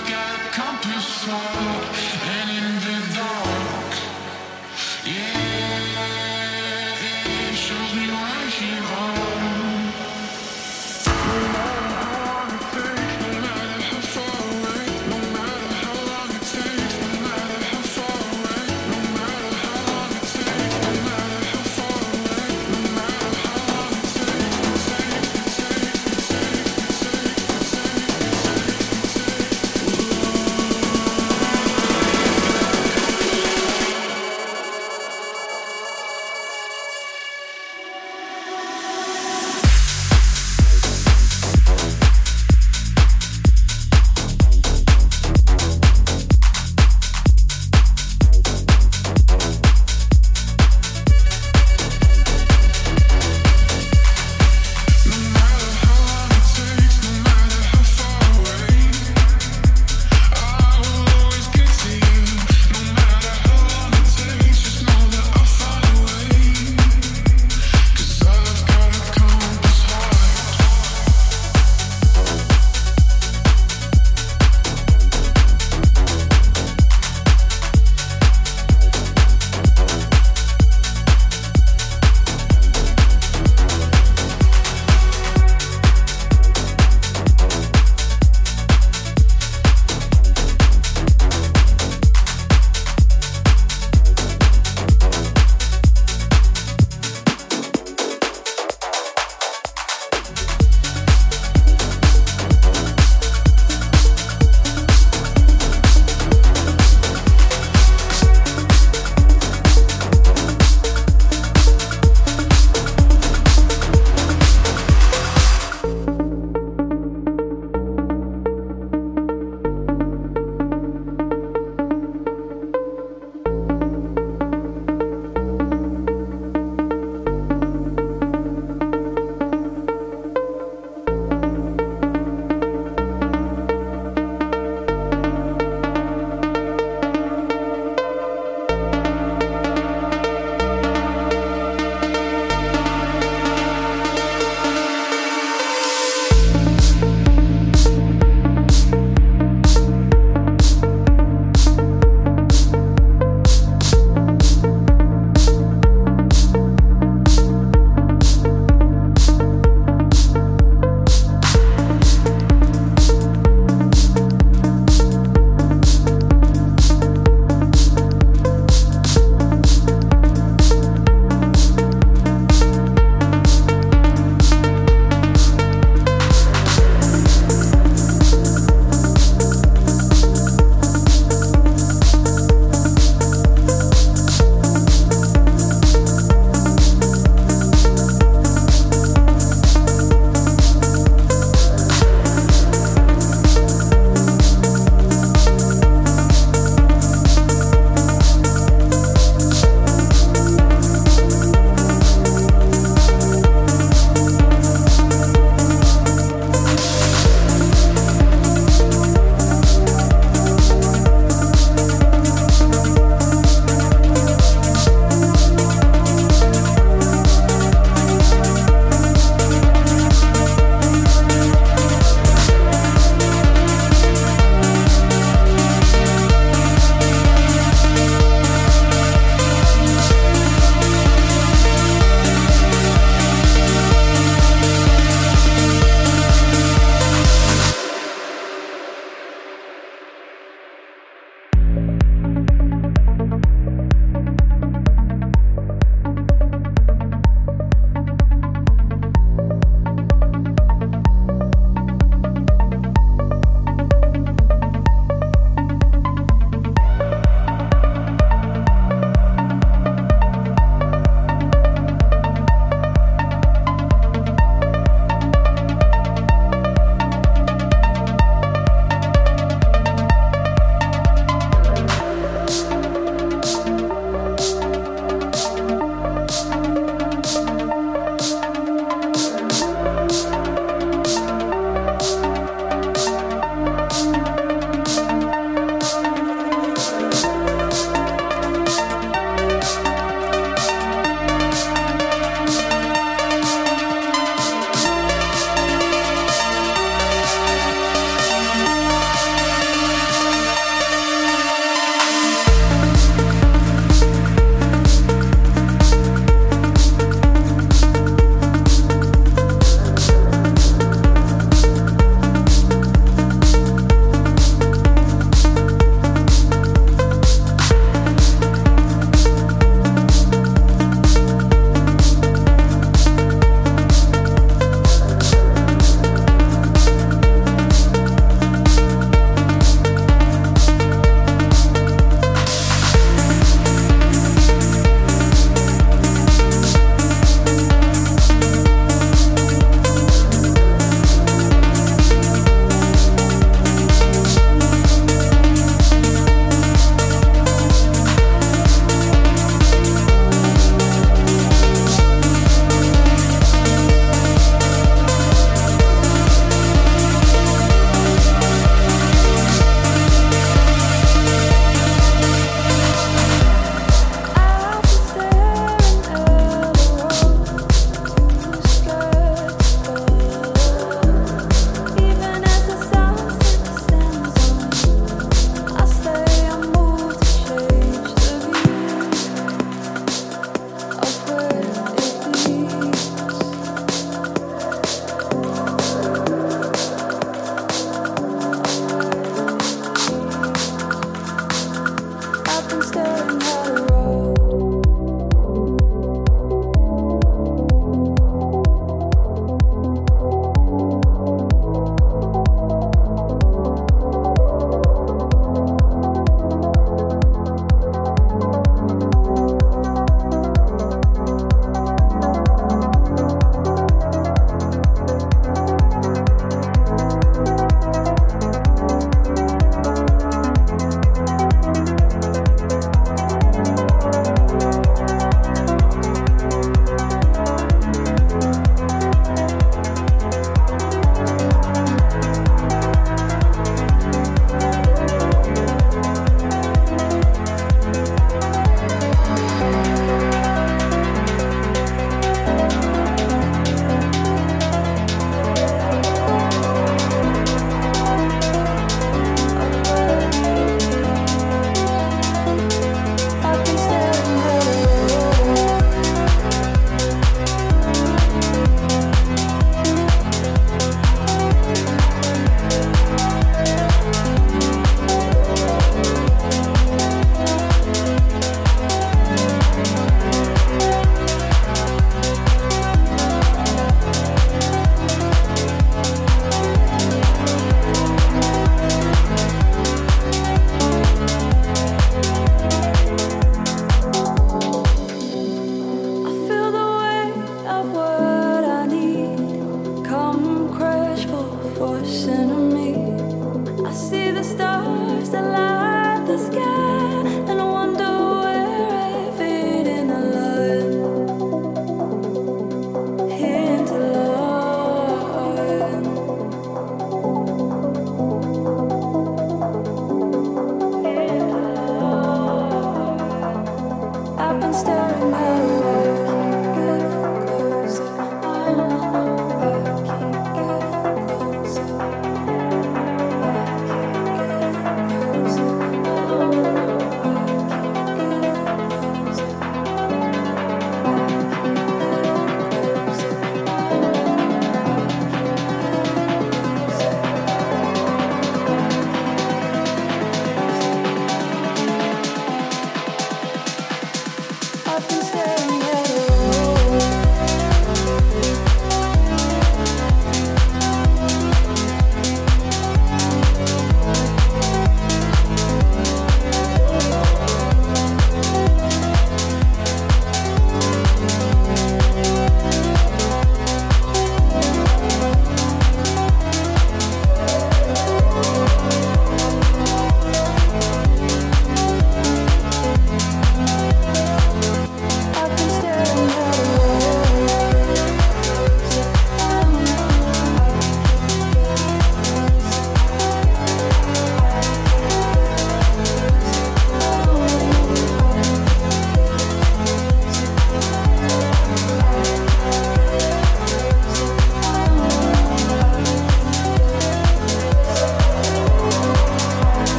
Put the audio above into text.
I've got and in the